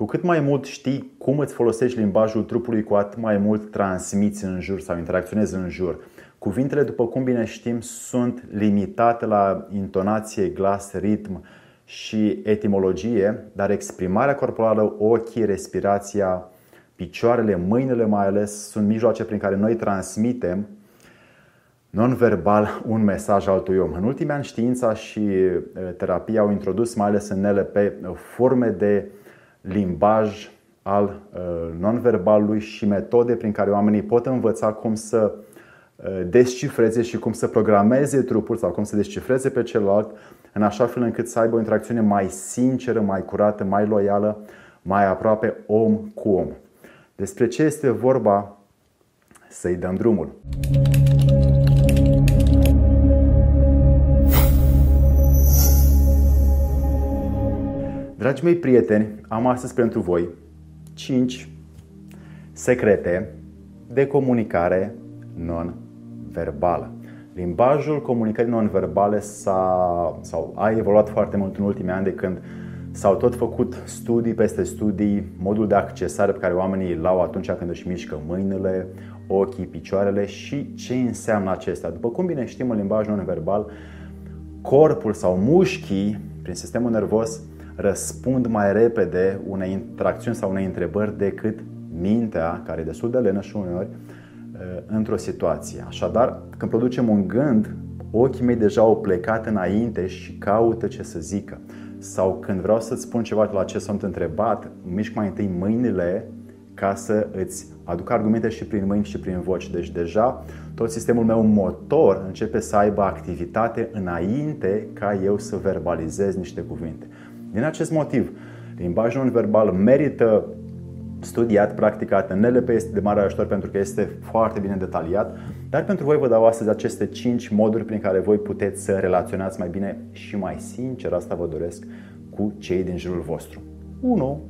Cu cât mai mult știi cum îți folosești limbajul trupului, cu atât mai mult transmiți în jur sau interacționezi în jur. Cuvintele, după cum bine știm, sunt limitate la intonație, glas, ritm și etimologie, dar exprimarea corporală, ochii, respirația, picioarele, mâinile mai ales, sunt mijloace prin care noi transmitem non-verbal un mesaj altui om. În ultimii ani, știința și terapia au introdus, mai ales în NLP, forme de limbaj al non-verbalului și metode prin care oamenii pot învăța cum să descifreze și cum să programeze trupul sau cum să descifreze pe celălalt în așa fel încât să aibă o interacțiune mai sinceră, mai curată, mai loială, mai aproape om cu om. Despre ce este vorba? Să-i dăm drumul. Dragii mei prieteni, am astăzi pentru voi 5 secrete de comunicare non-verbală. Limbajul comunicării non-verbale s-a, sau a evoluat foarte mult în ultimii ani de când s-au tot făcut studii peste studii, modul de accesare pe care oamenii îl au atunci când își mișcă mâinile, ochii, picioarele și ce înseamnă acestea. După cum bine știm în limbajul non-verbal, corpul sau mușchii prin sistemul nervos răspund mai repede unei interacțiuni sau unei întrebări decât mintea, care e destul de lenă și uneori, uh, într-o situație. Așadar, când producem un gând, ochii mei deja au plecat înainte și caută ce să zică. Sau când vreau să-ți spun ceva la ce sunt întrebat, mișc mai întâi mâinile ca să îți aduc argumente și prin mâini și prin voci. Deci deja tot sistemul meu motor începe să aibă activitate înainte ca eu să verbalizez niște cuvinte. Din acest motiv, limbajul non-verbal merită studiat, practicat. În NLP este de mare ajutor pentru că este foarte bine detaliat, dar pentru voi vă dau astăzi aceste 5 moduri prin care voi puteți să relaționați mai bine și mai sincer, asta vă doresc, cu cei din jurul vostru. 1.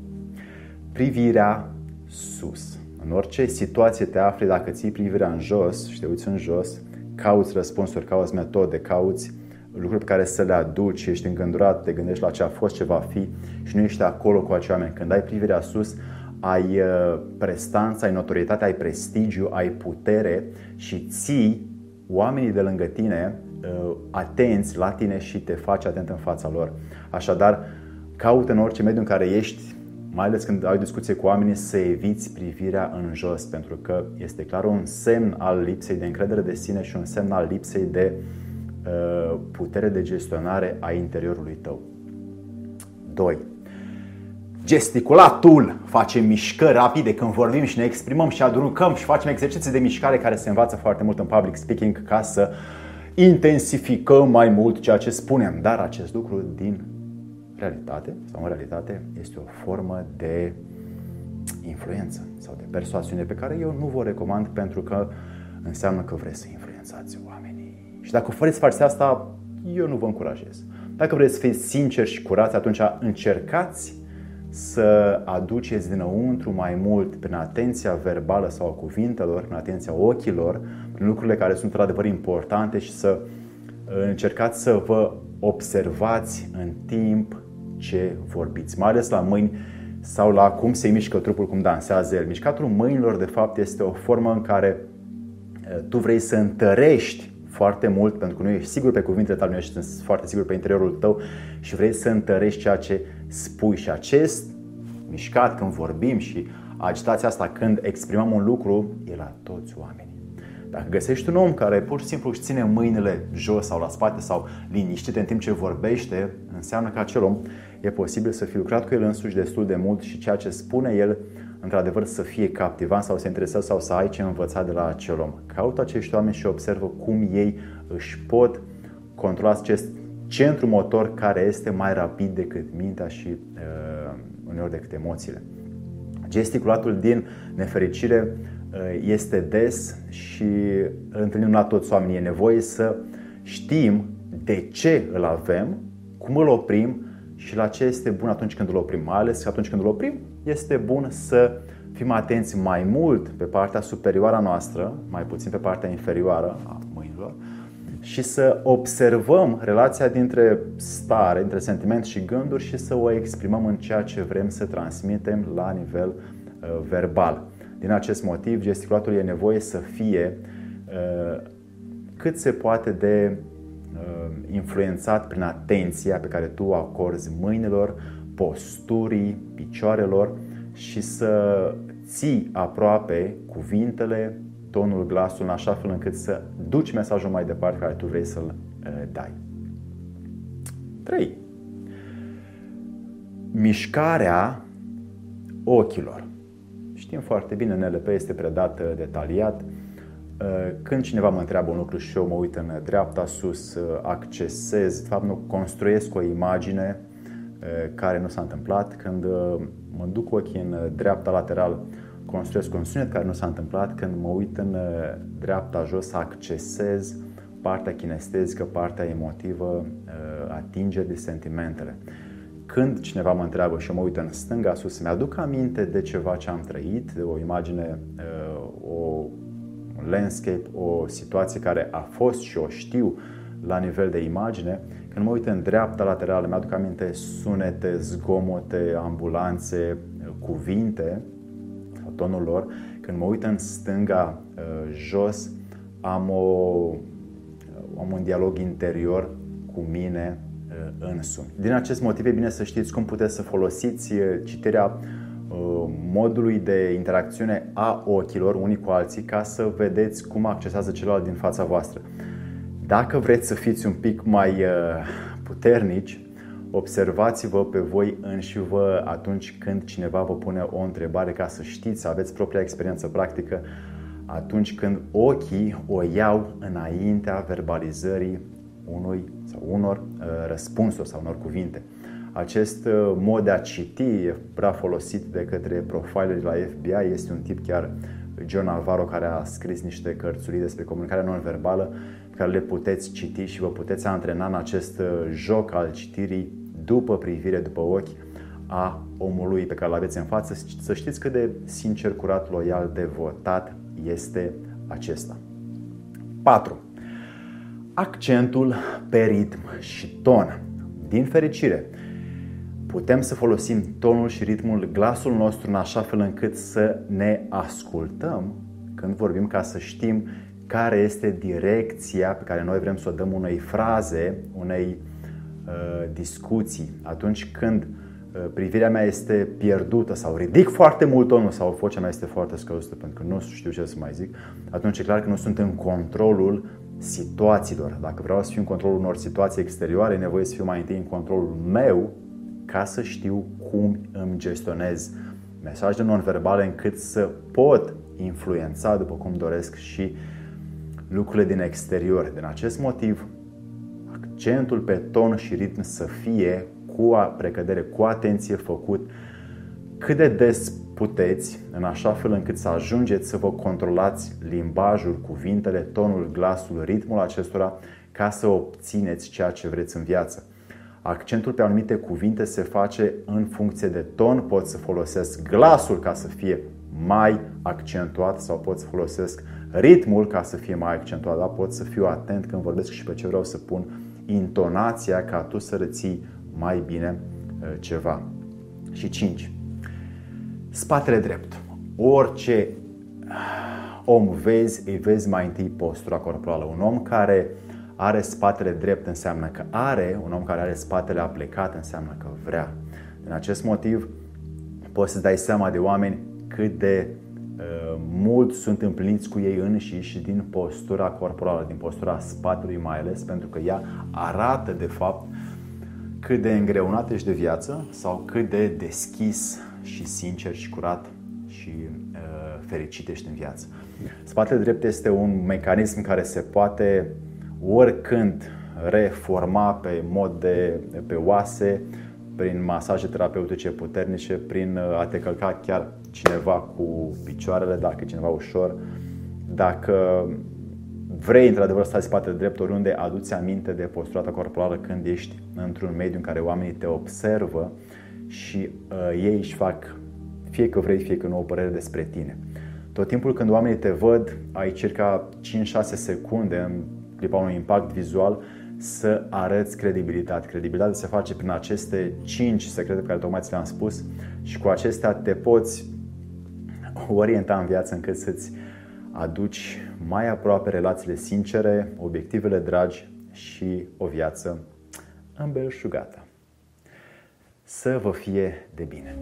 Privirea sus. În orice situație te afli, dacă ții privirea în jos și te uiți în jos, cauți răspunsuri, cauți metode, cauți lucruri pe care să le aduci, ești îngândurat, te gândești la ce a fost, ce va fi și nu ești acolo cu acei oameni. Când ai privirea sus, ai uh, prestanță, ai notorietate, ai prestigiu, ai putere și ții oamenii de lângă tine uh, atenți la tine și te faci atent în fața lor. Așadar, caută în orice mediu în care ești, mai ales când ai discuție cu oamenii, să eviți privirea în jos, pentru că este clar un semn al lipsei de încredere de sine și un semn al lipsei de uh, putere de gestionare a interiorului tău. 2. Gesticulatul face mișcări rapide când vorbim și ne exprimăm și adrucăm și facem exerciții de mișcare care se învață foarte mult în public speaking ca să intensificăm mai mult ceea ce spunem. Dar acest lucru din realitate sau în realitate este o formă de influență sau de persoasiune pe care eu nu vă recomand pentru că înseamnă că vreți să influențați oamenii. Și dacă vreți să faceți asta, eu nu vă încurajez. Dacă vreți să fiți sinceri și curați, atunci încercați să aduceți dinăuntru mai mult prin atenția verbală sau a cuvintelor, prin atenția ochilor, prin lucrurile care sunt într-adevăr importante și să uh, încercați să vă observați în timp ce vorbiți, mai ales la mâini sau la cum se mișcă trupul, cum dansează el. Mișcatul mâinilor, de fapt, este o formă în care uh, tu vrei să întărești foarte mult, pentru că nu ești sigur pe cuvintele tale, nu ești foarte sigur pe interiorul tău și vrei să întărești ceea ce spui. Și acest mișcat când vorbim și agitația asta când exprimăm un lucru e la toți oamenii. Dacă găsești un om care pur și simplu își ține mâinile jos sau la spate sau liniștit în timp ce vorbește, înseamnă că acel om e posibil să fi lucrat cu el însuși destul de mult și ceea ce spune el într-adevăr să fie captivant sau să intereseze sau să ai ce învăța de la acel om. Caută acești oameni și observă cum ei își pot controla acest centru motor care este mai rapid decât mintea și uh, uneori decât emoțiile. Gesticulatul din nefericire uh, este des și îl întâlnim la toți oamenii. E nevoie să știm de ce îl avem, cum îl oprim și la ce este bun atunci când îl oprim. Mai ales că atunci când îl oprim, este bun să fim atenți mai mult pe partea superioară a noastră, mai puțin pe partea inferioară a mâinilor și să observăm relația dintre stare, între sentiment și gânduri și să o exprimăm în ceea ce vrem să transmitem la nivel uh, verbal. Din acest motiv, gesticulatul e nevoie să fie uh, cât se poate de uh, influențat prin atenția pe care tu o acorzi mâinilor, posturii, picioarelor și să ții aproape cuvintele, tonul, glasul, în așa fel încât să duci mesajul mai departe care tu vrei să-l uh, dai. 3. Mișcarea ochilor. Știm foarte bine, NLP este predat uh, detaliat. Uh, când cineva mă întreabă un lucru și eu mă uit în dreapta sus, accesez, de fapt nu construiesc o imagine care nu s-a întâmplat. Când mă duc ochii în dreapta lateral, construiesc un sunet care nu s-a întâmplat. Când mă uit în dreapta jos, accesez partea kinestezică, partea emotivă, atinge de sentimentele. Când cineva mă întreabă și eu mă uit în stânga sus, mi-aduc aminte de ceva ce am trăit, de o imagine, o landscape, o situație care a fost și o știu la nivel de imagine. Când mă uit în dreapta laterală, mi-aduc aminte sunete, zgomote, ambulanțe, cuvinte sau tonul lor. Când mă uit în stânga, jos, am, o, am un dialog interior cu mine însumi. Din acest motiv e bine să știți cum puteți să folosiți citirea modului de interacțiune a ochilor unii cu alții ca să vedeți cum accesează celălalt din fața voastră. Dacă vreți să fiți un pic mai puternici, observați-vă pe voi înși vă atunci când cineva vă pune o întrebare ca să știți, să aveți propria experiență practică atunci când ochii o iau înaintea verbalizării unui sau unor uh, răspunsuri sau unor cuvinte. Acest uh, mod de a citi e prea folosit de către profileri la FBI. Este un tip chiar, John Alvaro, care a scris niște cărțuri despre comunicarea non-verbală pe care le puteți citi și vă puteți antrena în acest uh, joc al citirii după privire, după ochi a omului pe care îl aveți în față. Să știți cât de sincer, curat, loial, devotat este acesta. 4 accentul pe ritm și ton. Din fericire, putem să folosim tonul și ritmul glasul nostru în așa fel încât să ne ascultăm când vorbim ca să știm care este direcția pe care noi vrem să o dăm unei fraze, unei uh, discuții. Atunci când uh, privirea mea este pierdută sau ridic foarte mult tonul sau vocea mea este foarte scăzută pentru că nu știu ce să mai zic, atunci e clar că nu sunt în controlul situațiilor. Dacă vreau să fiu în controlul unor situații exterioare, e nevoie să fiu mai întâi în controlul meu ca să știu cum îmi gestionez mesajele non-verbale încât să pot influența după cum doresc și lucrurile din exterior. Din acest motiv, accentul pe ton și ritm să fie cu precădere, cu atenție făcut cât de des puteți, în așa fel încât să ajungeți să vă controlați limbajul, cuvintele, tonul, glasul, ritmul acestora, ca să obțineți ceea ce vreți în viață. Accentul pe anumite cuvinte se face în funcție de ton, pot să folosesc glasul ca să fie mai accentuat sau pot să folosesc ritmul ca să fie mai accentuat, dar pot să fiu atent când vorbesc și pe ce vreau să pun intonația ca tu să reții mai bine uh, ceva. Și 5 spatele drept. Orice om vezi, îi vezi mai întâi postura corporală. Un om care are spatele drept înseamnă că are, un om care are spatele aplecat înseamnă că vrea. Din acest motiv poți să dai seama de oameni cât de uh, mult sunt împliniți cu ei înșiși și din postura corporală, din postura spatelui mai ales, pentru că ea arată de fapt cât de îngreunat ești de viață sau cât de deschis și sincer și curat și uh, fericit ești în viață. Spatele drept este un mecanism care se poate oricând reforma pe mod de pe oase, prin masaje terapeutice puternice, prin a te călca chiar cineva cu picioarele, dacă cineva ușor, dacă vrei într-adevăr să stai spatele drept oriunde, aduți aminte de postura ta corporală când ești într-un mediu în care oamenii te observă și uh, ei își fac, fie că vrei, fie că nu, o părere despre tine. Tot timpul când oamenii te văd, ai circa 5-6 secunde în clipa unui impact vizual, să arăți credibilitate. Credibilitatea se face prin aceste 5 secrete pe care tocmai ți le-am spus și cu acestea te poți orienta în viață încât să-ți aduci mai aproape relațiile sincere, obiectivele dragi și o viață îmbelșugată. Să vă fie de bine!